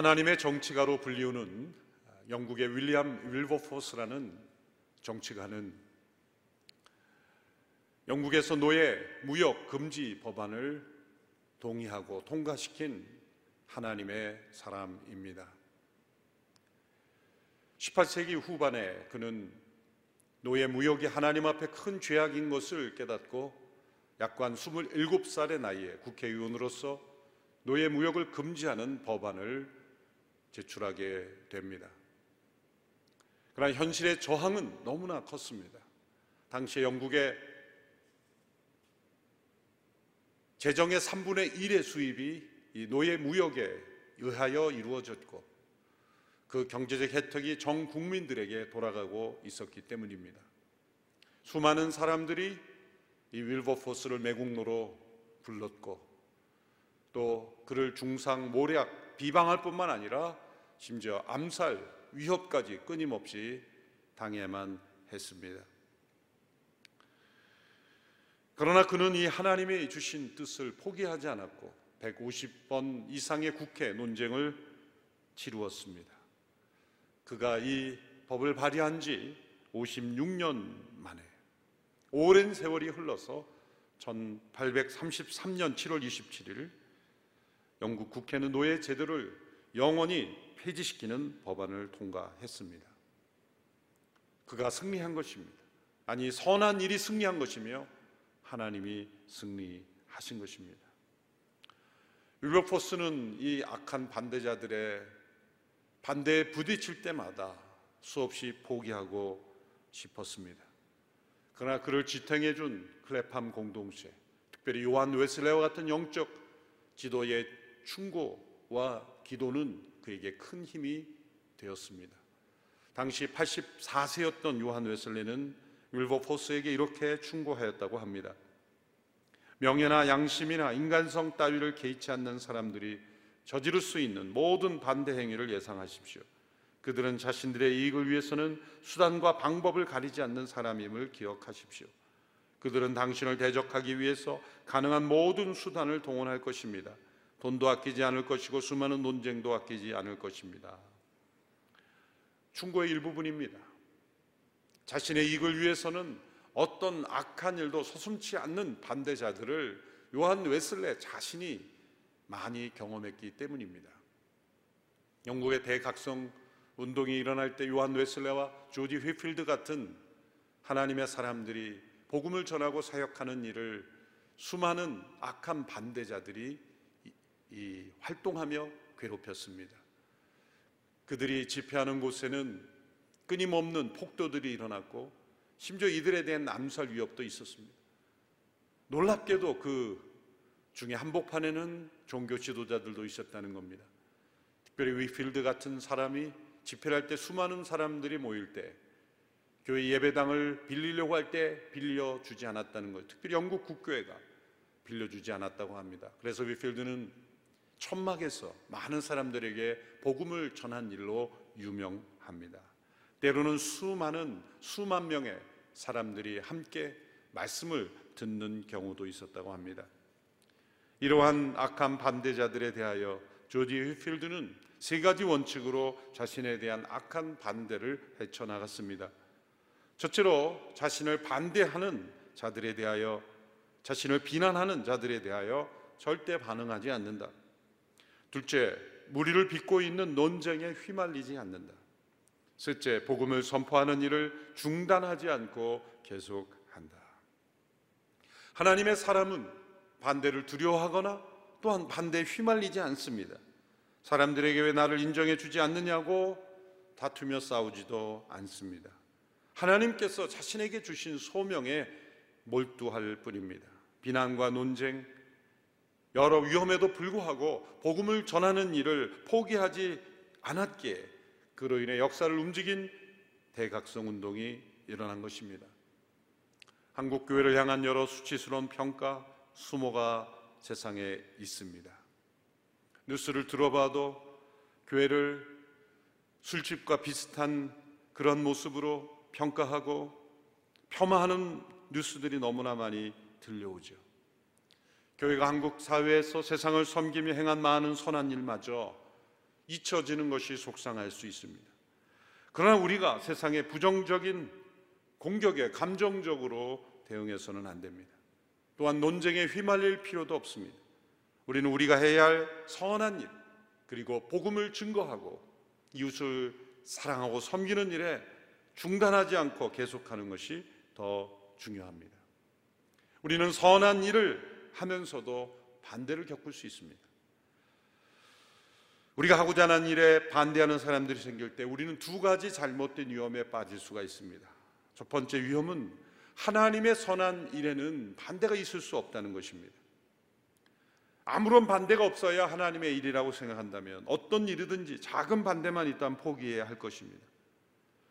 하나님의 정치가로 불리우는 영국의 윌리엄 윌버포스라는 정치가는 영국에서 노예 무역 금지 법안을 동의하고 통과시킨 하나님의 사람입니다. 18세기 후반에 그는 노예 무역이 하나님 앞에 큰 죄악인 것을 깨닫고 약관 27살의 나이에 국회의원으로서 노예 무역을 금지하는 법안을 제출하게 됩니다. 그러나 현실의 저항은 너무나 컸습니다. 당시 영국의 재정의 3분의 1의 수입이 이 노예 무역에 의하여 이루어졌고 그 경제적 혜택이 전 국민들에게 돌아가고 있었기 때문입니다. 수많은 사람들이 이 윌버포스를 매국노로 불렀고 또 그를 중상 모략 비방할 뿐만 아니라 심지어 암살 위협까지 끊임없이 당해만 했습니다. 그러나 그는 이 하나님의 주신 뜻을 포기하지 않았고 150번 이상의 국회 논쟁을 치루었습니다. 그가 이 법을 발의한 지 56년 만에 오랜 세월이 흘러서 1833년 7월 27일 영국 국회는 노예 제도를 영원히 폐지시키는 법안을 통과했습니다. 그가 승리한 것입니다. 아니 선한 일이 승리한 것이며 하나님이 승리하신 것입니다. 윌버포스는 이 악한 반대자들의 반대에 부딪힐 때마다 수없이 포기하고 싶었습니다. 그러나 그를 지탱해 준 클레팜 공동체, 특별히 요한 웨슬레와 같은 영적 지도의 충고와 기도는 그에게 큰 힘이 되었습니다. 당시 84세였던 요한 웨슬레는 윌버포스에게 이렇게 충고하였다고 합니다. 명예나 양심이나 인간성 따위를 개의치 않는 사람들이 저지를 수 있는 모든 반대 행위를 예상하십시오. 그들은 자신들의 이익을 위해서는 수단과 방법을 가리지 않는 사람임을 기억하십시오. 그들은 당신을 대적하기 위해서 가능한 모든 수단을 동원할 것입니다. 돈도 아끼지 않을 것이고 수많은 논쟁도 아끼지 않을 것입니다. 충고의 일부분입니다. 자신의 이익을 위해서는 어떤 악한 일도 서슴치 않는 반대자들을 요한 웨슬레 자신이 많이 경험했기 때문입니다. 영국의 대각성 운동이 일어날 때 요한 웨슬레와 조지 휘필드 같은 하나님의 사람들이 복음을 전하고 사역하는 일을 수많은 악한 반대자들이 이 활동하며 괴롭혔습니다. 그들이 집회하는 곳에는 끊임없는 폭도들이 일어났고 심지어 이들에 대한 암살 위협도 있었습니다. 놀랍게도 그 중에 한복판에는 종교 지도자들도 있었다는 겁니다. 특별히 위필드 같은 사람이 집회를 할 때 수많은 사람들이 모일 때 교회 예배당을 빌리려고 할 때 빌려주지 않았다는 것. 특별히 영국 국교회가 빌려주지 않았다고 합니다. 그래서 위필드는 천막에서 많은 사람들에게 복음을 전한 일로 유명합니다. 때로는 수많은 수만 명의 사람들이 함께 말씀을 듣는 경우도 있었다고 합니다. 이러한 악한 반대자들에 대하여 조지 휘필드는 세 가지 원칙으로 자신에 대한 악한 반대를 헤쳐나갔습니다. 첫째로 자신을 반대하는 자들에 대하여 자신을 비난하는 자들에 대하여 절대 반응하지 않는다. 둘째, 무리를 빚고 있는 논쟁에 휘말리지 않는다. 셋째, 복음을 선포하는 일을 중단하지 않고 계속한다. 하나님의 사람은 반대를 두려워하거나 또한 반대에 휘말리지 않습니다. 사람들에게 왜 나를 인정해 주지 않느냐고 다투며 싸우지도 않습니다. 하나님께서 자신에게 주신 소명에 몰두할 뿐입니다. 비난과 논쟁, 여러 위험에도 불구하고 복음을 전하는 일을 포기하지 않았기에 그로 인해 역사를 움직인 대각성 운동이 일어난 것입니다. 한국 교회를 향한 여러 수치스러운 평가, 수모가 세상에 있습니다. 뉴스를 들어봐도 교회를 술집과 비슷한 그런 모습으로 평가하고 폄하하는 뉴스들이 너무나 많이 들려오죠. 교회가 한국 사회에서 세상을 섬기며 행한 많은 선한 일마저 잊혀지는 것이 속상할 수 있습니다. 그러나 우리가 세상의 부정적인 공격에 감정적으로 대응해서는 안 됩니다. 또한 논쟁에 휘말릴 필요도 없습니다. 우리는 우리가 해야 할 선한 일, 그리고 복음을 증거하고 이웃을 사랑하고 섬기는 일에 중단하지 않고 계속하는 것이 더 중요합니다. 우리는 선한 일을 하면서도 반대를 겪을 수 있습니다. 우리가 하고자 하는 일에 반대하는 사람들이 생길 때 우리는 두 가지 잘못된 위험에 빠질 수가 있습니다. 첫 번째 위험은 하나님의 선한 일에는 반대가 있을 수 없다는 것입니다. 아무런 반대가 없어야 하나님의 일이라고 생각한다면 어떤 일이든지 작은 반대만 있다면 포기해야 할 것입니다.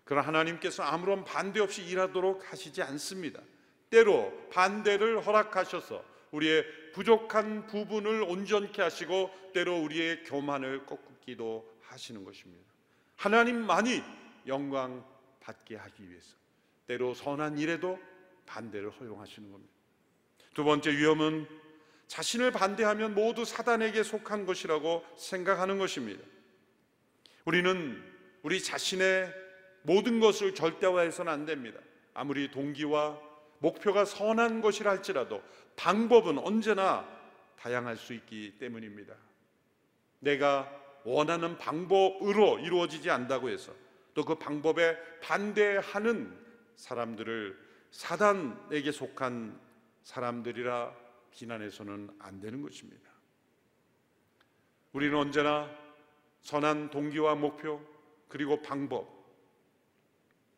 그러나 하나님께서 아무런 반대 없이 일하도록 하시지 않습니다. 때로 반대를 허락하셔서 우리의 부족한 부분을 온전케 하시고 때로 우리의 교만을 꺾기도 하시는 것입니다. 하나님만이 영광 받게 하기 위해서 때로 선한 일에도 반대를 허용하시는 겁니다. 두 번째 위험은 자신을 반대하면 모두 사단에게 속한 것이라고 생각하는 것입니다. 우리는 우리 자신의 모든 것을 절대화해서는 안 됩니다. 아무리 동기와 목표가 선한 것이라 할지라도 방법은 언제나 다양할 수 있기 때문입니다. 내가 원하는 방법으로 이루어지지 않다고 해서 또 그 방법에 반대하는 사람들을 사단에게 속한 사람들이라 비난해서는 안 되는 것입니다. 우리는 언제나 선한 동기와 목표 그리고 방법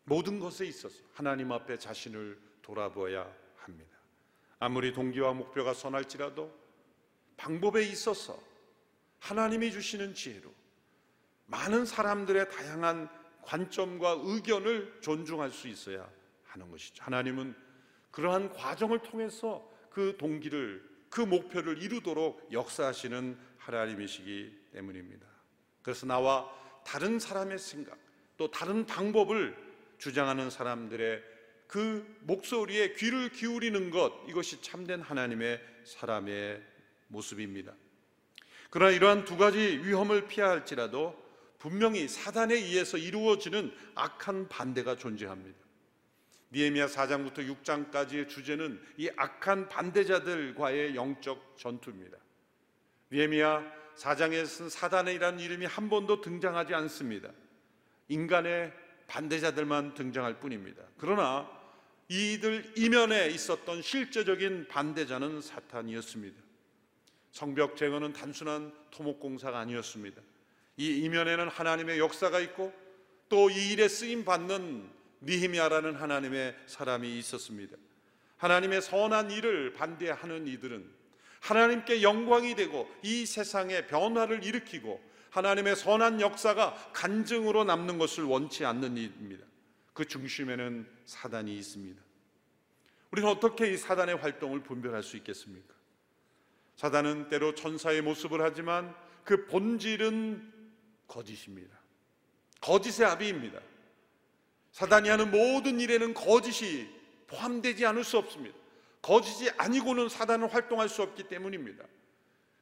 모든 것에 있어서 하나님 앞에 자신을 돌아보아야 합니다. 아무리 동기와 목표가 선할지라도 방법에 있어서 하나님이 주시는 지혜로 많은 사람들의 다양한 관점과 의견을 존중할 수 있어야 하는 것이죠. 하나님은 그러한 과정을 통해서 그 동기를 그 목표를 이루도록 역사하시는 하나님이시기 때문입니다. 그래서 나와 다른 사람의 생각 또 다른 방법을 주장하는 사람들의 그 목소리에 귀를 기울이는 것 이것이 참된 하나님의 사람의 모습입니다. 그러나 이러한 두 가지 위험을 피할지라도 분명히 사단에 의해서 이루어지는 악한 반대가 존재합니다. 니에미야 4장부터 6장까지의 주제는 이 악한 반대자들과의 영적 전투입니다. 니에미야 4장에서는 사단이라는 이름이 한 번도 등장하지 않습니다. 인간의 반대자들만 등장할 뿐입니다. 그러나 이들 이면에 있었던 실제적인 반대자는 사탄이었습니다. 성벽 제거는 단순한 토목공사가 아니었습니다. 이 이면에는 하나님의 역사가 있고 또 이 일에 쓰임 받는 니히미아라는 하나님의 사람이 있었습니다. 하나님의 선한 일을 반대하는 이들은 하나님께 영광이 되고 이 세상에 변화를 일으키고 하나님의 선한 역사가 간증으로 남는 것을 원치 않는 일입니다. 그 중심에는 사단이 있습니다. 우리는 어떻게 이 사단의 활동을 분별할 수 있겠습니까? 사단은 때로 천사의 모습을 하지만 그 본질은 거짓입니다. 거짓의 아비입니다. 사단이 하는 모든 일에는 거짓이 포함되지 않을 수 없습니다. 거짓이 아니고는 사단은 활동할 수 없기 때문입니다.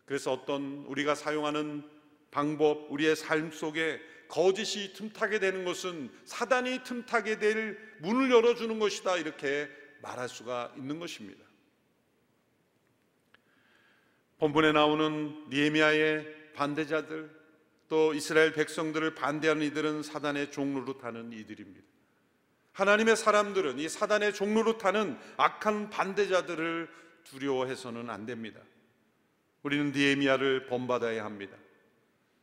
그래서 어떤 우리가 사용하는 방법, 우리의 삶 속에 거짓이 틈타게 되는 것은 사단이 틈타게 될 문을 열어주는 것이다. 이렇게 말할 수가 있는 것입니다. 본문에 나오는 니에미아의 반대자들 또 이스라엘 백성들을 반대하는 이들은 사단의 종로로 타는 이들입니다. 하나님의 사람들은 이 사단의 종로로 타는 악한 반대자들을 두려워해서는 안 됩니다. 우리는 니에미아를 본받아야 합니다.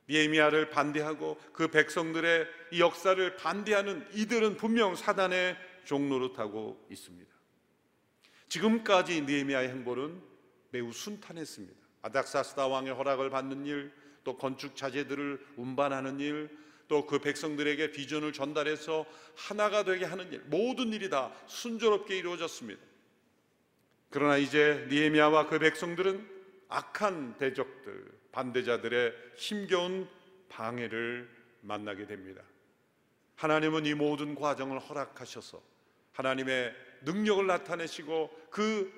니에미아를 반대하고 그 백성들의 이 역사를 반대하는 이들은 분명 사단의 종로로 타고 있습니다. 지금까지 니에미아의 행보는 매우 순탄했습니다. 아닥사스다 왕의 허락을 받는 일, 또 건축 자재들을 운반하는 일, 또 그 백성들에게 비전을 전달해서 하나가 되게 하는 일, 모든 일이 다 순조롭게 이루어졌습니다. 그러나 이제 니에미아와 그 백성들은 악한 대적들, 반대자들의 힘겨운 방해를 만나게 됩니다. 하나님은 이 모든 과정을 허락하셔서 하나님의 능력을 나타내시고 그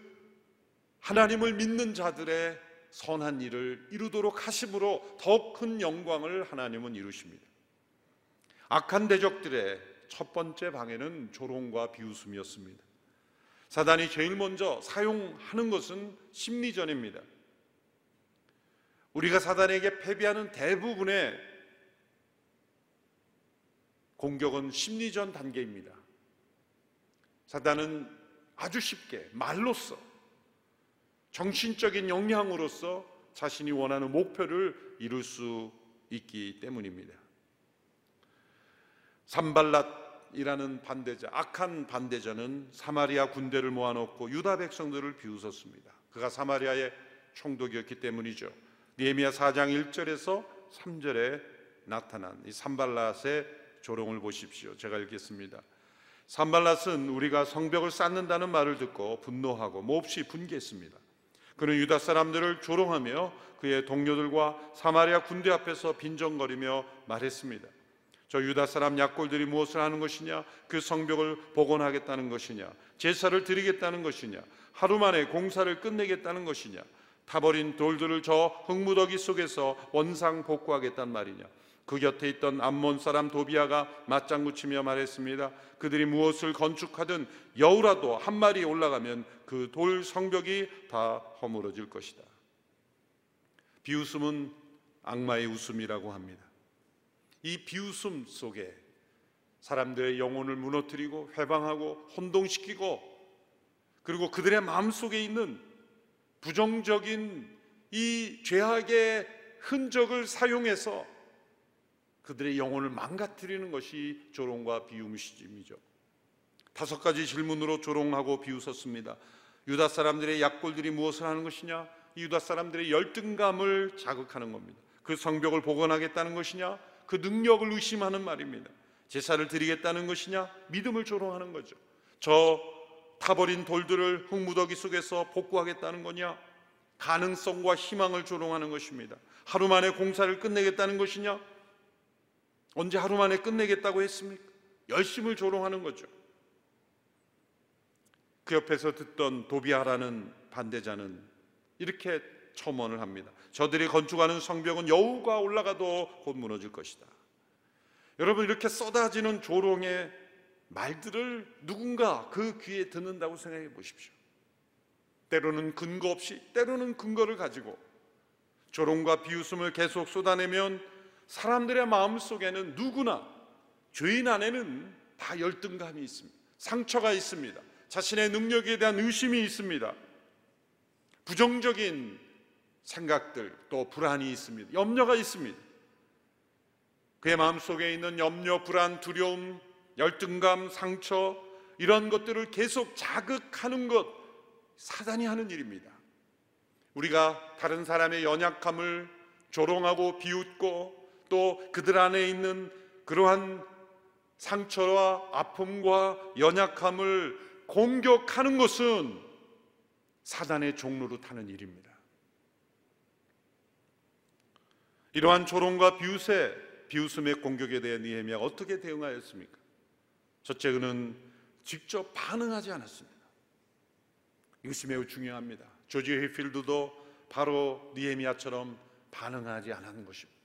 하나님을 믿는 자들의 선한 일을 이루도록 하심으로 더욱 큰 영광을 하나님은 이루십니다. 악한 대적들의 첫 번째 방해는 조롱과 비웃음이었습니다. 사단이 제일 먼저 사용하는 것은 심리전입니다. 우리가 사단에게 패배하는 대부분의 공격은 심리전 단계입니다. 사단은 아주 쉽게 말로써 정신적인 역량으로서 자신이 원하는 목표를 이룰 수 있기 때문입니다. 산발랏이라는 반대자, 악한 반대자는 사마리아 군대를 모아놓고 유다 백성들을 비웃었습니다. 그가 사마리아의 총독이었기 때문이죠. 니에미야 4장 1절에서 3절에 나타난 이 산발랏의 조롱을 보십시오. 제가 읽겠습니다. 산발랏은 우리가 성벽을 쌓는다는 말을 듣고 분노하고 몹시 분개했습니다. 그는 유다 사람들을 조롱하며 그의 동료들과 사마리아 군대 앞에서 빈정거리며 말했습니다. 저 유다 사람 약골들이 무엇을 하는 것이냐? 그 성벽을 복원하겠다는 것이냐? 제사를 드리겠다는 것이냐? 하루 만에 공사를 끝내겠다는 것이냐? 타버린 돌들을 저 흙무더기 속에서 원상 복구하겠단 말이냐? 그 곁에 있던 암몬 사람 도비아가 맞장구 치며 말했습니다. 그들이 무엇을 건축하든 여우라도 한 마리 올라가면 그 돌 성벽이 다 허물어질 것이다. 비웃음은 악마의 웃음이라고 합니다. 이 비웃음 속에 사람들의 영혼을 무너뜨리고 회방하고 혼동시키고 그리고 그들의 마음 속에 있는 부정적인 이 죄악의 흔적을 사용해서 그들의 영혼을 망가뜨리는 것이 조롱과 비움시즘이죠. 다섯 가지 질문으로 조롱하고 비웃었습니다. 유다 사람들의 약골들이 무엇을 하는 것이냐? 유다 사람들의 열등감을 자극하는 겁니다. 그 성벽을 복원하겠다는 것이냐? 그 능력을 의심하는 말입니다. 제사를 드리겠다는 것이냐? 믿음을 조롱하는 거죠. 저 타버린 돌들을 흙무더기 속에서 복구하겠다는 거냐? 가능성과 희망을 조롱하는 것입니다. 하루 만에 공사를 끝내겠다는 것이냐? 언제 하루 만에 끝내겠다고 했습니까? 열심을 조롱하는 거죠. 그 옆에서 듣던 도비아라는 반대자는 이렇게 첨언을 합니다. 저들이 건축하는 성벽은 여우가 올라가도 곧 무너질 것이다. 여러분 이렇게 쏟아지는 조롱의 말들을 누군가 그 귀에 듣는다고 생각해 보십시오. 때로는 근거 없이, 때로는 근거를 가지고 조롱과 비웃음을 계속 쏟아내면 사람들의 마음 속에는 누구나 죄인 안에는 다 열등감이 있습니다. 상처가 있습니다. 자신의 능력에 대한 의심이 있습니다. 부정적인 생각들 또 불안이 있습니다. 염려가 있습니다. 그의 마음속에 있는 염려, 불안, 두려움, 열등감, 상처 이런 것들을 계속 자극하는 것 사단이 하는 일입니다. 우리가 다른 사람의 연약함을 조롱하고 비웃고 또 그들 안에 있는 그러한 상처와 아픔과 연약함을 공격하는 것은 사단의 종로로 타는 일입니다. 이러한 조롱과 비웃의 비웃음의 공격에 대해 니에미야 어떻게 대응하였습니까? 첫째 그는 직접 반응하지 않았습니다. 이것이 매우 중요합니다. 조지 헤필드도 바로 니에미야처럼 반응하지 않은 것입니다.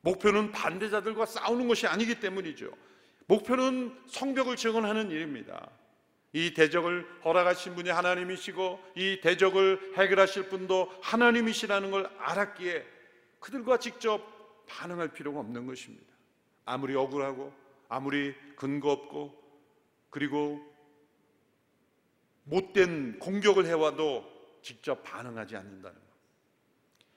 목표는 반대자들과 싸우는 것이 아니기 때문이죠. 목표는 성벽을 증언하는 일입니다. 이 대적을 허락하신 분이 하나님이시고 이 대적을 해결하실 분도 하나님이시라는 걸 알았기에 그들과 직접 반응할 필요가 없는 것입니다. 아무리 억울하고 아무리 근거 없고 그리고 못된 공격을 해와도 직접 반응하지 않는다는 것.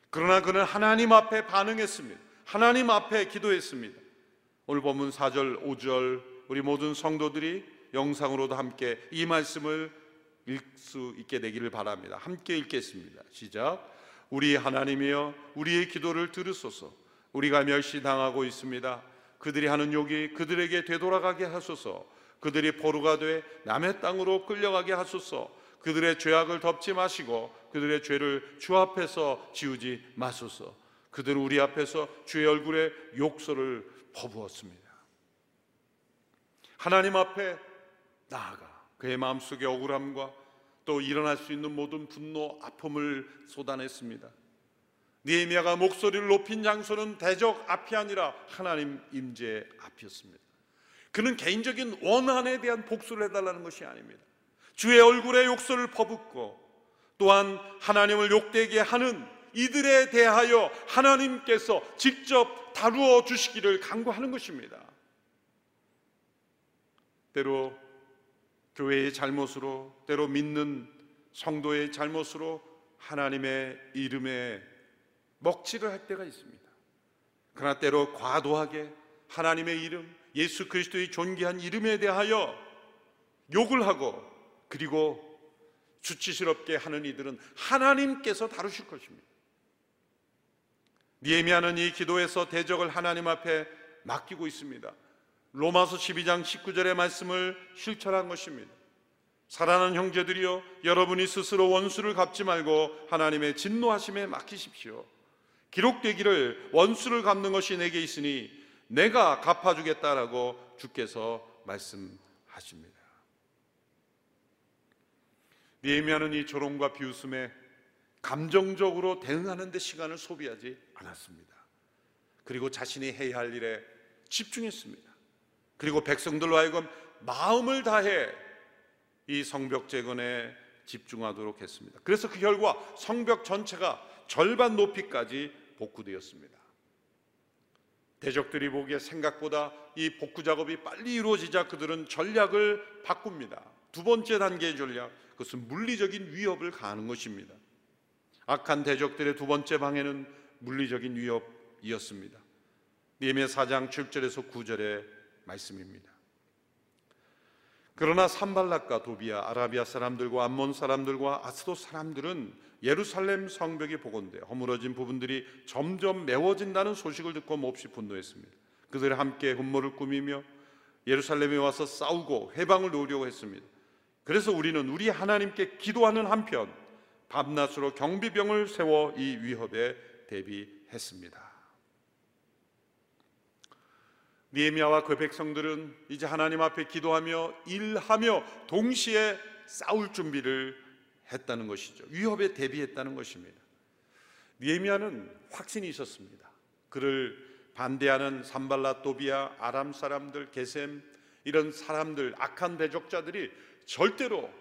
그러나 그는 하나님 앞에 반응했습니다. 하나님 앞에 기도했습니다. 오늘 본문 4절, 5절 우리 모든 성도들이 영상으로도 함께 이 말씀을 읽을 수 있게 되기를 바랍니다. 함께 읽겠습니다. 시작. 우리 하나님이여 우리의 기도를 들으소서. 우리가 멸시당하고 있습니다. 그들이 하는 욕이 그들에게 되돌아가게 하소서. 그들이 포로가 돼 남의 땅으로 끌려가게 하소서. 그들의 죄악을 덮지 마시고 그들의 죄를 주 앞에서 지우지 마소서. 그들은 우리 앞에서 주의 얼굴에 욕설을 퍼부었습니다. 하나님 앞에 나아가 그의 마음속의 억울함과 또또 일어날 수 있는 모든 분노, 아픔을 쏟아냈습니다. 니에미아가 목소리를 높인 장소는 대적 앞이 아니라 하나님 임재 앞이었습니다. 그는 개인적인 원한에 대한 복수를 해달라는 것이 아닙니다. 주의 얼굴에 욕설을 퍼붓고 또한 하나님을 욕되게 하는 이들에 대하여 하나님께서 직접 다루어 주시기를 간구하는 것입니다. 때로 교회의 잘못으로, 때로 믿는 성도의 잘못으로 하나님의 이름에 먹칠을 할 때가 있습니다. 그러나 때로 과도하게 하나님의 이름, 예수 그리스도의 존귀한 이름에 대하여 욕을 하고 그리고 수치스럽게 하는 이들은 하나님께서 다루실 것입니다. 니에미아는 이 기도에서 대적을 하나님 앞에 맡기고 있습니다. 로마서 12장 19절의 말씀을 실천한 것입니다. 사랑하는 형제들이여 여러분이 스스로 원수를 갚지 말고 하나님의 진노하심에 맡기십시오. 기록되기를 원수를 갚는 것이 내게 있으니 내가 갚아주겠다라고 주께서 말씀하십니다. 니에미아는 이 조롱과 비웃음에 감정적으로 대응하는 데 시간을 소비하지 않았습니다. 그리고 자신이 해야 할 일에 집중했습니다. 그리고 백성들로 하여금 마음을 다해 이 성벽 재건에 집중하도록 했습니다. 그래서 그 결과 성벽 전체가 절반 높이까지 복구되었습니다. 대적들이 보기에 생각보다 이 복구 작업이 빨리 이루어지자 그들은 전략을 바꿉니다. 두 번째 단계의 전략, 그것은 물리적인 위협을 가하는 것입니다. 악한 대적들의 두 번째 방해는 물리적인 위협이었습니다. 니에미야 4장 7절에서 9절의 말씀입니다. 그러나 산발락과 도비아, 아라비아 사람들과 암몬 사람들과 아스도 사람들은 예루살렘 성벽이 복원돼 허물어진 부분들이 점점 메워진다는 소식을 듣고 몹시 분노했습니다. 그들이 함께 음모를 꾸미며 예루살렘에 와서 싸우고 해방을 놓으려고 했습니다. 그래서 우리는 우리 하나님께 기도하는 한편 밤낮으로 경비병을 세워 이 위협에 대비했습니다. 니에미아와 그 백성들은 이제 하나님 앞에 기도하며 일하며 동시에 싸울 준비를 했다는 것이죠. 위협에 대비했다는 것입니다. 니에미아는 확신이 있었습니다. 그를 반대하는 산발라 또비아 아람 사람들 게셈 이런 사람들 악한 대적자들이 절대로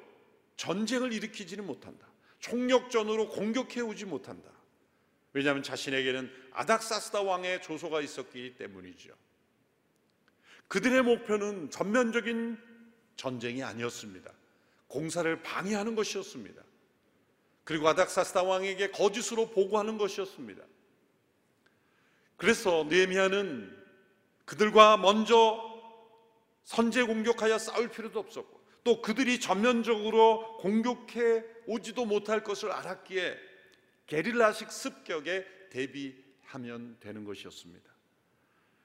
전쟁을 일으키지는 못한다. 총력전으로 공격해 오지 못한다. 왜냐하면 자신에게는 아닥사스다 왕의 조소가 있었기 때문이죠. 그들의 목표는 전면적인 전쟁이 아니었습니다. 공사를 방해하는 것이었습니다. 그리고 아닥사스다 왕에게 거짓으로 보고하는 것이었습니다. 그래서 느헤미야는 그들과 먼저 선제 공격하여 싸울 필요도 없었고 또 그들이 전면적으로 공격해 오지도 못할 것을 알았기에 게릴라식 습격에 대비하면 되는 것이었습니다.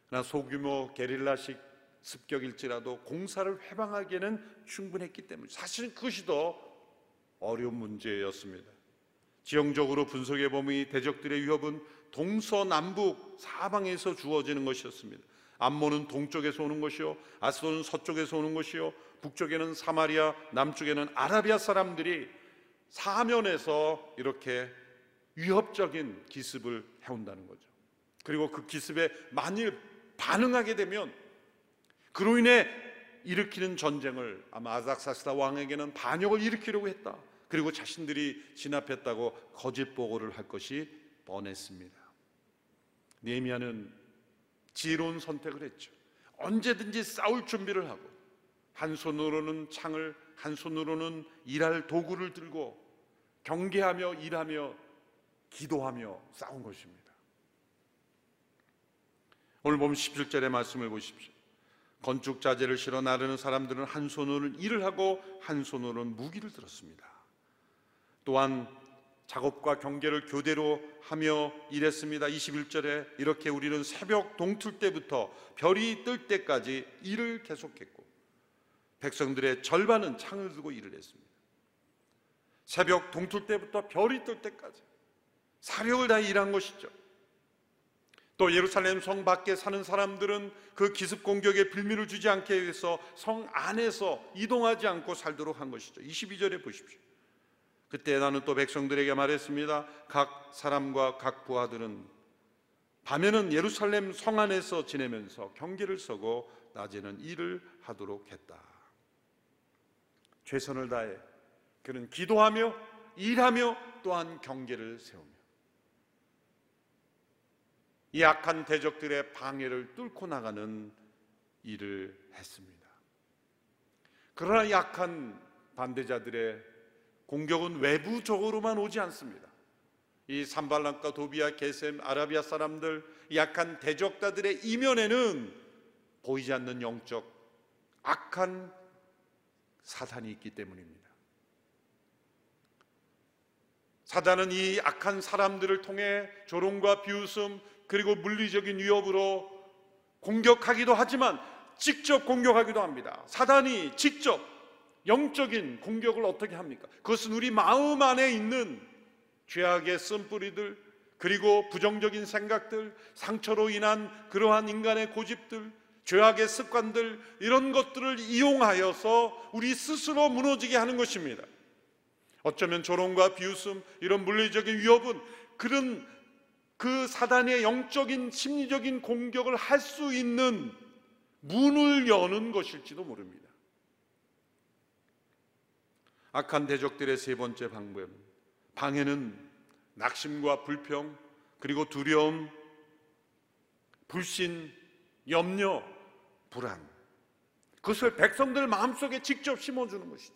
그러나 소규모 게릴라식 습격일지라도 공사를 회방하기에는 충분했기 때문에 사실은 그것이 더 어려운 문제였습니다. 지형적으로 분석해 보면 이 대적들의 위협은 동서남북 사방에서 주어지는 것이었습니다. 암모는 동쪽에서 오는 것이요, 아스도는 서쪽에서 오는 것이요, 북쪽에는 사마리아, 남쪽에는 아라비아 사람들이 사면에서 이렇게 위협적인 기습을 해온다는 거죠. 그리고 그 기습에 만일 반응하게 되면 그로 인해 일으키는 전쟁을 아마 아삭사스다 왕에게는 반역을 일으키려고 했다. 그리고 자신들이 진압했다고 거짓 보고를 할 것이 뻔했습니다. 네미아는 지혜로운 선택을 했죠. 언제든지 싸울 준비를 하고 한 손으로는 창을 한 손으로는 일할 도구를 들고 경계하며 일하며 기도하며 싸운 것입니다. 오늘 보면 17절의 말씀을 보십시오. 건축 자재를 실어 나르는 사람들은 한 손으로는 일을 하고 한 손으로는 무기를 들었습니다. 또한 작업과 경계를 교대로 하며 일했습니다. 21절에 이렇게 우리는 새벽 동틀 때부터 별이 뜰 때까지 일을 계속했고 백성들의 절반은 창을 들고 일을 했습니다. 새벽 동틀 때부터 별이 뜰 때까지 사력을 다해 일한 것이죠. 또 예루살렘 성 밖에 사는 사람들은 그 기습 공격에 빌미를 주지 않게 위해서 성 안에서 이동하지 않고 살도록 한 것이죠. 22절에 보십시오. 그때 나는 또 백성들에게 말했습니다. 각 사람과 각 부하들은 밤에는 예루살렘 성 안에서 지내면서 경계를 서고 낮에는 일을 하도록 했다. 최선을 다해 그는 기도하며 일하며 또한 경계를 세우며 이 악한 대적들의 방해를 뚫고 나가는 일을 했습니다. 그러나 약한 반대자들의 공격은 외부적으로만 오지 않습니다. 이 산발란과 도비아, 게셈, 아라비아 사람들 약한 대적자들의 이면에는 보이지 않는 영적 악한 사탄이 있기 때문입니다. 사단은 이 악한 사람들을 통해 조롱과 비웃음 그리고 물리적인 위협으로 공격하기도 하지만 직접 공격하기도 합니다. 사단이 직접 영적인 공격을 어떻게 합니까? 그것은 우리 마음 안에 있는 죄악의 쓴뿌리들 그리고 부정적인 생각들, 상처로 인한 그러한 인간의 고집들, 죄악의 습관들 이런 것들을 이용하여서 우리 스스로 무너지게 하는 것입니다. 어쩌면 조롱과 비웃음 이런 물리적인 위협은 그런 그 사단의 영적인 심리적인 공격을 할 수 있는 문을 여는 것일지도 모릅니다. 악한 대적들의 세 번째 방법, 방해는 낙심과 불평, 그리고 두려움, 불신, 염려, 불안. 그것을 백성들 마음속에 직접 심어주는 것이죠.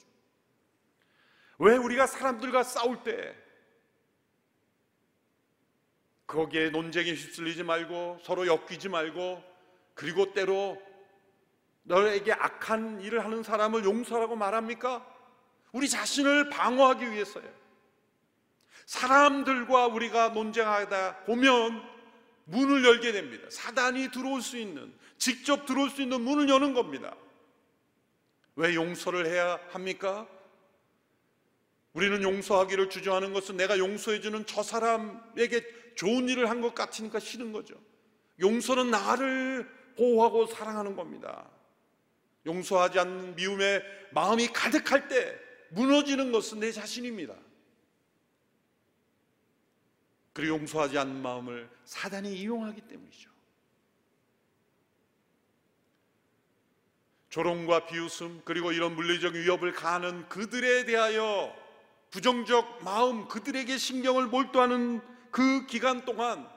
왜 우리가 사람들과 싸울 때 거기에 논쟁에 휩쓸리지 말고 서로 엮이지 말고 그리고 때로 너에게 악한 일을 하는 사람을 용서라고 말합니까? 우리 자신을 방어하기 위해서요. 사람들과 우리가 논쟁하다 보면 문을 열게 됩니다. 사단이 들어올 수 있는, 직접 들어올 수 있는 문을 여는 겁니다. 왜 용서를 해야 합니까? 우리는 용서하기를 주저하는 것은 내가 용서해주는 저 사람에게 좋은 일을 한 것 같으니까 싫은 거죠. 용서는 나를 보호하고 사랑하는 겁니다. 용서하지 않는 미움에 마음이 가득할 때 무너지는 것은 내 자신입니다. 그리고 용서하지 않는 마음을 사단이 이용하기 때문이죠. 조롱과 비웃음 그리고 이런 물리적 위협을 가하는 그들에 대하여 부정적 마음 그들에게 신경을 몰두하는 그 기간 동안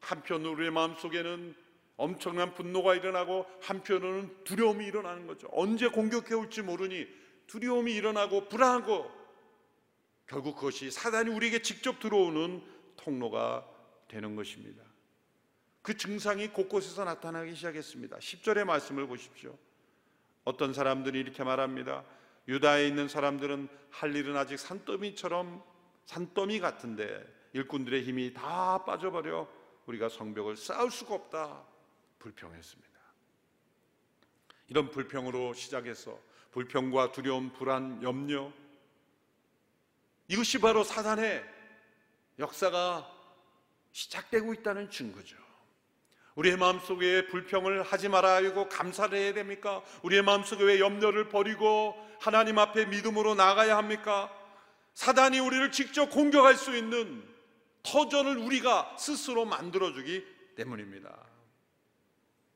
한편 우리의 마음 속에는 엄청난 분노가 일어나고 한편으로는 두려움이 일어나는 거죠. 언제 공격해 올지 모르니 두려움이 일어나고 불안하고 결국 그것이 사단이 우리에게 직접 들어오는 통로가 되는 것입니다. 그 증상이 곳곳에서 나타나기 시작했습니다. 10절의 말씀을 보십시오. 어떤 사람들이 이렇게 말합니다. 유다에 있는 사람들은 할 일은 아직 산더미처럼 산더미 같은데 일꾼들의 힘이 다 빠져버려 우리가 성벽을 쌓을 수가 없다. 불평했습니다. 이런 불평으로 시작해서 불평과 두려움, 불안, 염려 이것이 바로 사단의 역사가 시작되고 있다는 증거죠. 우리의 마음속에 불평을 하지 말아야 하고 감사를 해야 됩니까? 우리의 마음속에 왜 염려를 버리고 하나님 앞에 믿음으로 나가야 합니까? 사단이 우리를 직접 공격할 수 있는 터전을 우리가 스스로 만들어주기 때문입니다.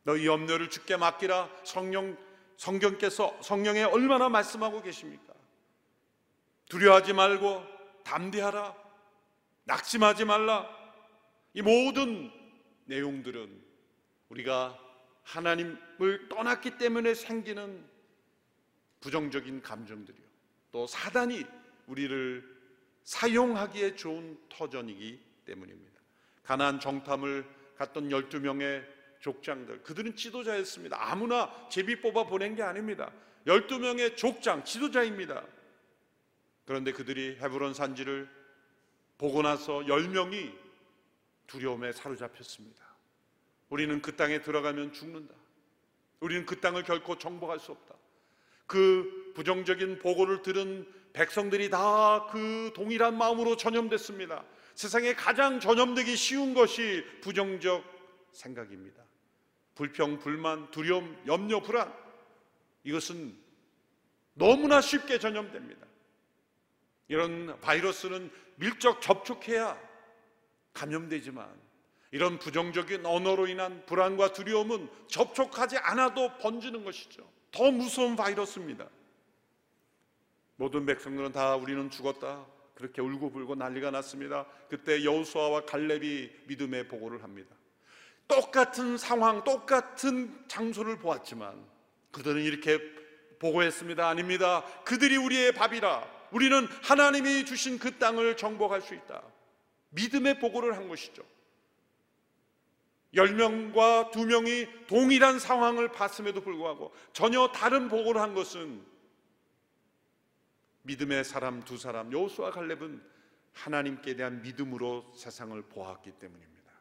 너희 염려를 주께 맡기라 성령 성경께서 성령에 얼마나 말씀하고 계십니까? 두려워하지 말고 담대하라. 낙심하지 말라. 이 모든 내용들은 우리가 하나님을 떠났기 때문에 생기는 부정적인 감정들이요. 또 사단이 우리를 사용하기에 좋은 터전이기 때문입니다. 가난 정탐을 갔던 12명의 족장들 그들은 지도자였습니다. 아무나 제비 뽑아 보낸 게 아닙니다. 12명의 족장 지도자입니다. 그런데 그들이 헤브론 산지를 보고 나서 10명이 두려움에 사로잡혔습니다. 우리는 그 땅에 들어가면 죽는다. 우리는 그 땅을 결코 정복할 수 없다. 그 부정적인 보고를 들은 백성들이 다 그 동일한 마음으로 전염됐습니다. 세상에 가장 전염되기 쉬운 것이 부정적 생각입니다. 불평, 불만, 두려움, 염려, 불안 이것은 너무나 쉽게 전염됩니다. 이런 바이러스는 밀접 접촉해야 감염되지만 이런 부정적인 언어로 인한 불안과 두려움은 접촉하지 않아도 번지는 것이죠. 더 무서운 바이러스입니다. 모든 백성들은 다 우리는 죽었다. 그렇게 울고불고 난리가 났습니다. 그때 여호수아와 갈렙이 믿음의 보고를 합니다. 똑같은 상황, 똑같은 장소를 보았지만 그들은 이렇게 보고했습니다. 아닙니다. 그들이 우리의 밥이라. 우리는 하나님이 주신 그 땅을 정복할 수 있다. 믿음의 보고를 한 것이죠. 10명과 2명이 동일한 상황을 봤음에도 불구하고 전혀 다른 보고를 한 것은 믿음의 사람 두 사람 여호수아 갈렙은 하나님께 대한 믿음으로 세상을 보았기 때문입니다.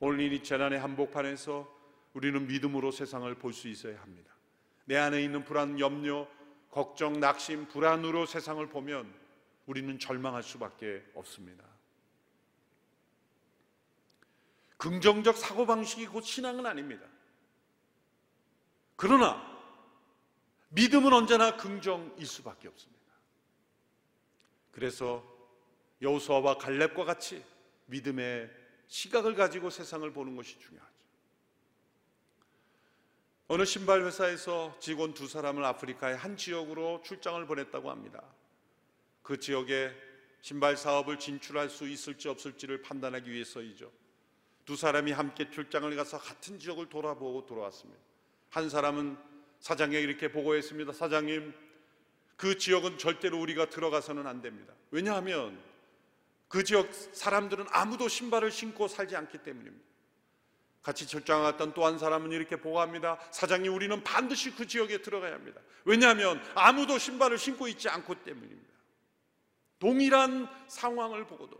오늘 이 재난의 한복판에서 우리는 믿음으로 세상을 볼 수 있어야 합니다. 내 안에 있는 불안, 염려, 걱정, 낙심, 불안으로 세상을 보면 우리는 절망할 수밖에 없습니다. 긍정적 사고방식이 곧 신앙은 아닙니다. 그러나 믿음은 언제나 긍정일 수밖에 없습니다. 그래서 여호수아와 갈렙과 같이 믿음의 시각을 가지고 세상을 보는 것이 중요하죠. 어느 신발 회사에서 직원 두 사람을 아프리카의 한 지역으로 출장을 보냈다고 합니다. 그 지역에 신발 사업을 진출할 수 있을지 없을지를 판단하기 위해서이죠. 두 사람이 함께 출장을 가서 같은 지역을 돌아보고 돌아왔습니다. 한 사람은 사장에게 이렇게 보고했습니다. 사장님, 그 지역은 절대로 우리가 들어가서는 안 됩니다. 왜냐하면 그 지역 사람들은 아무도 신발을 신고 살지 않기 때문입니다. 같이 출장 갔던 또 한 사람은 이렇게 보고합니다. 사장님, 우리는 반드시 그 지역에 들어가야 합니다. 왜냐하면 아무도 신발을 신고 있지 않기 때문입니다. 동일한 상황을 보고도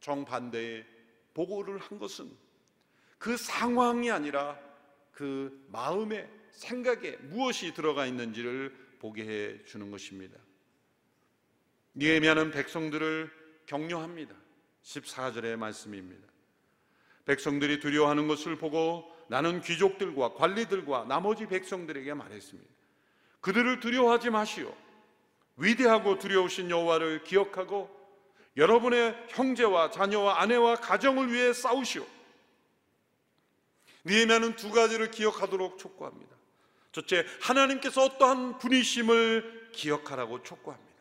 정반대의 보고를 한 것은 그 상황이 아니라 그 마음에 생각에 무엇이 들어가 있는지를 보게 해 주는 것입니다. 니에미아는 백성들을 격려합니다. 14절의 말씀입니다. 백성들이 두려워하는 것을 보고 나는 귀족들과 관리들과 나머지 백성들에게 말했습니다. 그들을 두려워하지 마시오. 위대하고 두려우신 여호와를 기억하고 여러분의 형제와 자녀와 아내와 가정을 위해 싸우시오. 니에미아는 두 가지를 기억하도록 촉구합니다. 첫째, 하나님께서 어떠한 분이심을 기억하라고 촉구합니다.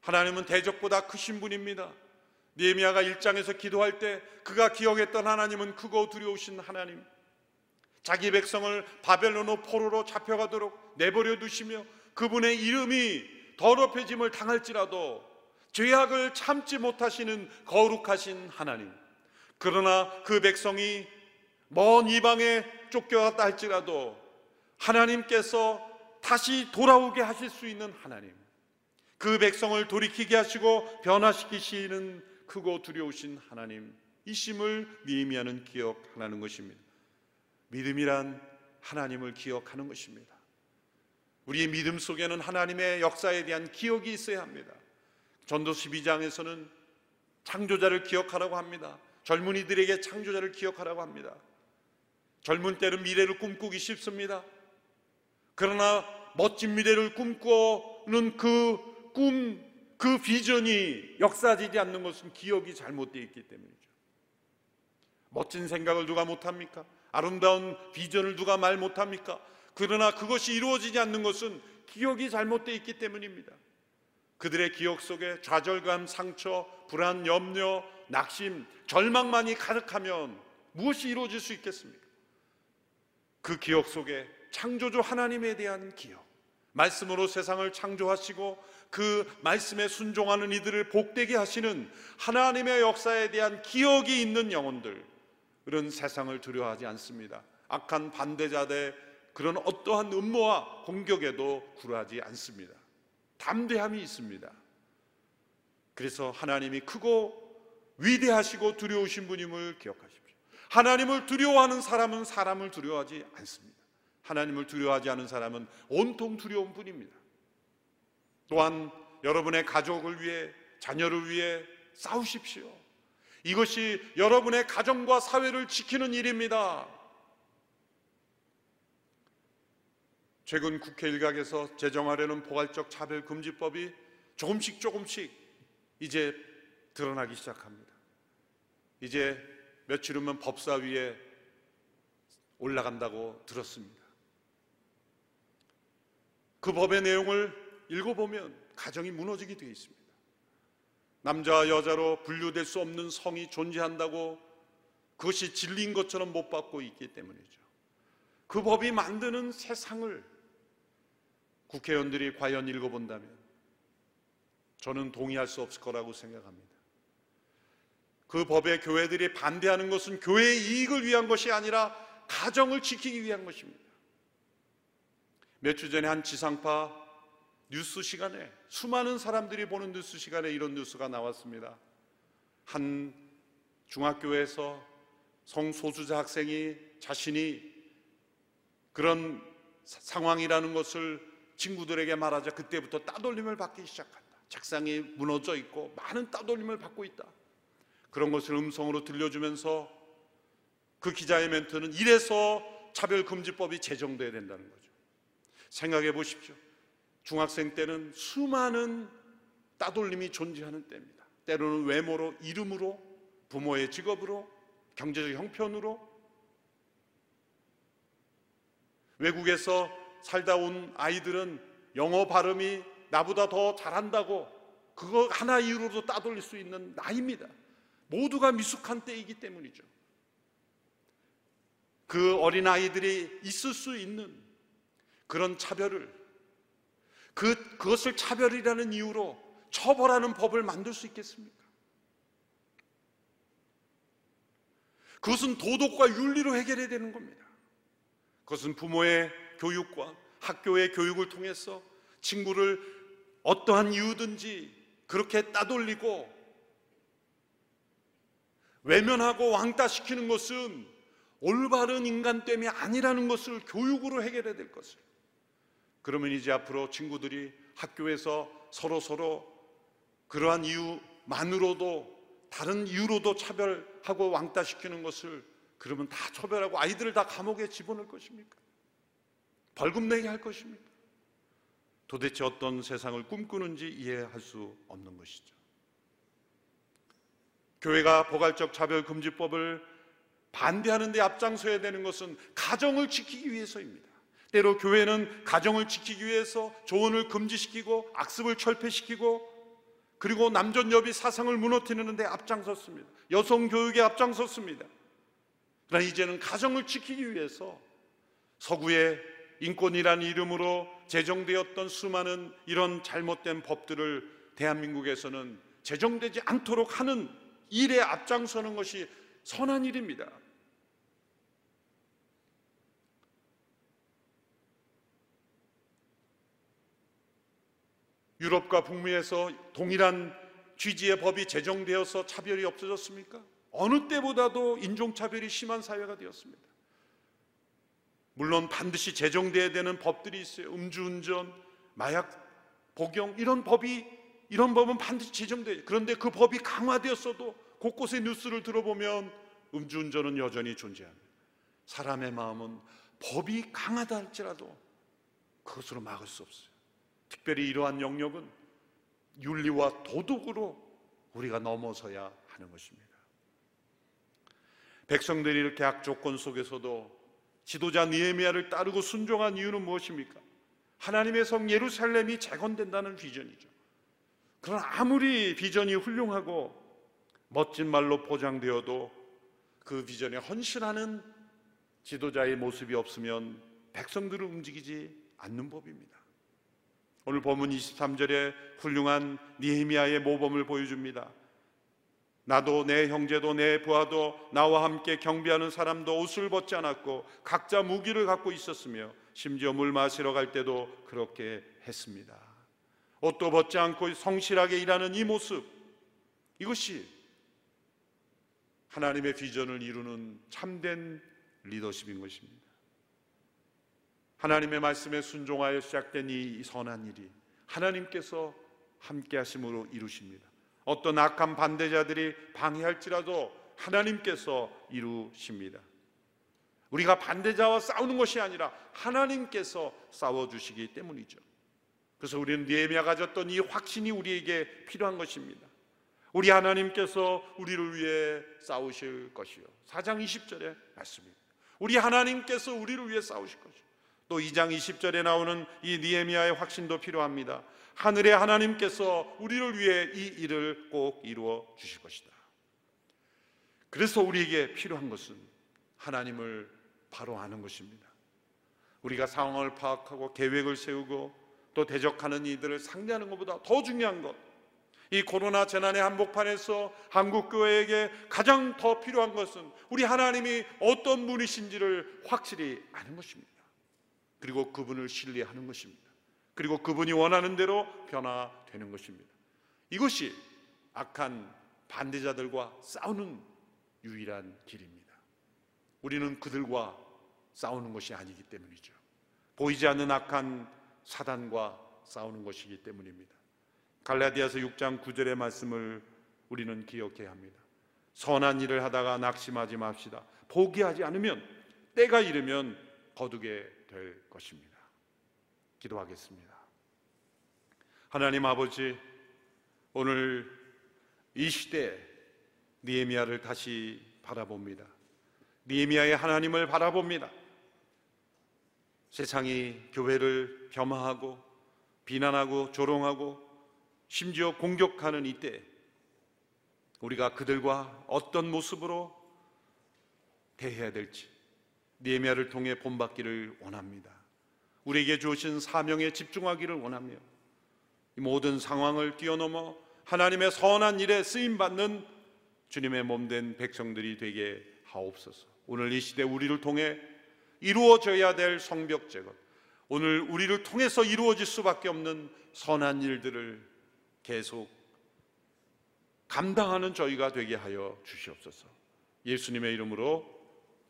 하나님은 대적보다 크신 분입니다. 니에미아가 1장에서 기도할 때 그가 기억했던 하나님은 크고 두려우신 하나님. 자기 백성을 바벨론의 포로로 잡혀가도록 내버려 두시며 그분의 이름이 더럽혀짐을 당할지라도 죄악을 참지 못하시는 거룩하신 하나님. 그러나 그 백성이 먼 이방에 쫓겨갔다 할지라도 하나님께서 다시 돌아오게 하실 수 있는 하나님. 그 백성을 돌이키게 하시고 변화시키시는 크고 두려우신 하나님. 이심을 니미하는 기억하는 것입니다. 믿음이란 하나님을 기억하는 것입니다. 우리의 믿음 속에는 하나님의 역사에 대한 기억이 있어야 합니다. 전도 12장에서는 창조자를 기억하라고 합니다. 젊은이들에게 창조자를 기억하라고 합니다. 젊은 때는 미래를 꿈꾸기 쉽습니다. 그러나 멋진 미래를 꿈꾸는 그 꿈, 그 비전이 역사지지 않는 것은 기억이 잘못되어 있기 때문이죠. 멋진 생각을 누가 못합니까? 아름다운 비전을 누가 말 못합니까? 그러나 그것이 이루어지지 않는 것은 기억이 잘못되어 있기 때문입니다. 그들의 기억 속에 좌절감, 상처, 불안, 염려, 낙심, 절망만이 가득하면 무엇이 이루어질 수 있겠습니까? 그 기억 속에 창조주 하나님에 대한 기억, 말씀으로 세상을 창조하시고 그 말씀에 순종하는 이들을 복되게 하시는 하나님의 역사에 대한 기억이 있는 영혼들, 은 세상을 두려워하지 않습니다. 악한 반대자들 그런 어떠한 음모와 공격에도 굴하지 않습니다. 담대함이 있습니다. 그래서 하나님이 크고 위대하시고 두려우신 분임을 기억하십시오. 하나님을 두려워하는 사람은 사람을 두려워하지 않습니다. 하나님을 두려워하지 않은 사람은 온통 두려운 분입니다. 또한 여러분의 가족을 위해 자녀를 위해 싸우십시오. 이것이 여러분의 가정과 사회를 지키는 일입니다. 최근 국회 일각에서 제정하려는 포괄적 차별 금지법이 조금씩 조금씩 이제 드러나기 시작합니다. 이제 며칠 후면 법사위에 올라간다고 들었습니다. 그 법의 내용을 읽어보면 가정이 무너지게 되어 있습니다. 남자와 여자로 분류될 수 없는 성이 존재한다고 그것이 진리인 것처럼 못 받고 있기 때문이죠. 그 법이 만드는 세상을 국회의원들이 과연 읽어본다면 저는 동의할 수 없을 거라고 생각합니다. 그 법에 교회들이 반대하는 것은 교회의 이익을 위한 것이 아니라 가정을 지키기 위한 것입니다. 몇 주 전에 한 지상파 뉴스 시간에 수많은 사람들이 보는 뉴스 시간에 이런 뉴스가 나왔습니다. 한 중학교에서 성소수자 학생이 자신이 그런 상황이라는 것을 친구들에게 말하자 그때부터 따돌림을 받기 시작한다. 책상이 무너져 있고 많은 따돌림을 받고 있다. 그런 것을 음성으로 들려주면서 그 기자의 멘트는 이래서 차별금지법이 제정돼야 된다는 거죠. 생각해 보십시오. 중학생 때는 수많은 따돌림이 존재하는 때입니다. 때로는 외모로, 이름으로, 부모의 직업으로, 경제적 형편으로, 외국에서 살다 온 아이들은 영어 발음이 나보다 더 잘한다고 그거 하나 이유로도 따돌릴 수 있는 나이입니다. 모두가 미숙한 때이기 때문이죠. 그 어린 아이들이 있을 수 있는 그런 차별을 그 그것을 차별이라는 이유로 처벌하는 법을 만들 수 있겠습니까? 그것은 도덕과 윤리로 해결해야 되는 겁니다. 그것은 부모의 교육과 학교의 교육을 통해서 친구를 어떠한 이유든지 그렇게 따돌리고 외면하고 왕따시키는 것은 올바른 인간됨이 아니라는 것을 교육으로 해결해야 될 것을. 그러면 이제 앞으로 친구들이 학교에서 서로 서로 그러한 이유만으로도 다른 이유로도 차별하고 왕따시키는 것을 그러면 다 처벌하고 아이들을 다 감옥에 집어넣을 것입니까? 벌금 내게 할 것입니까? 도대체 어떤 세상을 꿈꾸는지 이해할 수 없는 것이죠. 교회가 포괄적 차별금지법을 반대하는 데 앞장서야 되는 것은 가정을 지키기 위해서입니다. 때로 교회는 가정을 지키기 위해서 조언을 금지시키고 악습을 철폐시키고 그리고 남존여비 사상을 무너뜨리는 데 앞장섰습니다. 여성 교육에 앞장섰습니다. 그러나 이제는 가정을 지키기 위해서 서구의 인권이라는 이름으로 제정되었던 수많은 이런 잘못된 법들을 대한민국에서는 제정되지 않도록 하는 일에 앞장서는 것이 선한 일입니다. 유럽과 북미에서 동일한 취지의 법이 제정되어서 차별이 없어졌습니까? 어느 때보다도 인종차별이 심한 사회가 되었습니다. 물론 반드시 제정돼야 되는 법들이 있어요. 음주운전, 마약 복용 이런 법이 이런 법은 반드시 제정돼요. 그런데 그 법이 강화되었어도 곳곳에 뉴스를 들어보면 음주운전은 여전히 존재합니다. 사람의 마음은 법이 강하다 할지라도 그것으로 막을 수 없어요. 특별히 이러한 영역은 윤리와 도덕으로 우리가 넘어서야 하는 것입니다. 백성들이 이렇게 악조건 속에서도 지도자 니에미아를 따르고 순종한 이유는 무엇입니까? 하나님의 성 예루살렘이 재건된다는 비전이죠. 그러나 아무리 비전이 훌륭하고 멋진 말로 포장되어도 그 비전에 헌신하는 지도자의 모습이 없으면 백성들을 움직이지 않는 법입니다. 오늘 본문 23절에 훌륭한 니에미아의 모범을 보여줍니다. 나도 내 형제도 내 부하도 나와 함께 경비하는 사람도 옷을 벗지 않았고 각자 무기를 갖고 있었으며 심지어 물 마시러 갈 때도 그렇게 했습니다. 옷도 벗지 않고 성실하게 일하는 이 모습 이것이 하나님의 비전을 이루는 참된 리더십인 것입니다. 하나님의 말씀에 순종하여 시작된 이 선한 일이 하나님께서 함께 하심으로 이루십니다. 어떤 악한 반대자들이 방해할지라도 하나님께서 이루십니다. 우리가 반대자와 싸우는 것이 아니라 하나님께서 싸워 주시기 때문이죠. 그래서 우리는 니에미아 가졌던 이 확신이 우리에게 필요한 것입니다. 우리 하나님께서 우리를 위해 싸우실 것이요. 4장 20절에 말씀입니다. 우리 하나님께서 우리를 위해 싸우실 것이요. 또 2장 20절에 나오는 이 니에미아의 확신도 필요합니다. 하늘의 하나님께서 우리를 위해 이 일을 꼭 이루어 주실 것이다. 그래서 우리에게 필요한 것은 하나님을 바로 아는 것입니다. 우리가 상황을 파악하고 계획을 세우고 또 대적하는 이들을 상대하는 것보다 더 중요한 것. 이 코로나 재난의 한복판에서 한국 교회에게 가장 더 필요한 것은 우리 하나님이 어떤 분이신지를 확실히 아는 것입니다. 그리고 그분을 신뢰하는 것입니다. 그리고 그분이 원하는 대로 변화되는 것입니다. 이것이 악한 반대자들과 싸우는 유일한 길입니다. 우리는 그들과 싸우는 것이 아니기 때문이죠. 보이지 않는 악한 사단과 싸우는 것이기 때문입니다. 갈라디아서 6장 9절의 말씀을 우리는 기억해야 합니다. 선한 일을 하다가 낙심하지 맙시다. 포기하지 않으면 때가 이르면 거두게 될 것입니다. 기도하겠습니다. 하나님 아버지, 오늘 이 시대 니에미아를 다시 바라봅니다. 니에미아의 하나님을 바라봅니다. 세상이 교회를 폄하하고 비난하고 조롱하고 심지어 공격하는 이때 우리가 그들과 어떤 모습으로 대해야 될지 니에미아를 통해 본받기를 원합니다. 우리에게 주신 사명에 집중하기를 원하며 모든 상황을 뛰어넘어 하나님의 선한 일에 쓰임 받는 주님의 몸된 백성들이 되게 하옵소서. 오늘 이 시대 우리를 통해 이루어져야 될 성벽 제거, 오늘 우리를 통해서 이루어질 수밖에 없는 선한 일들을 계속 감당하는 저희가 되게 하여 주시옵소서. 예수님의 이름으로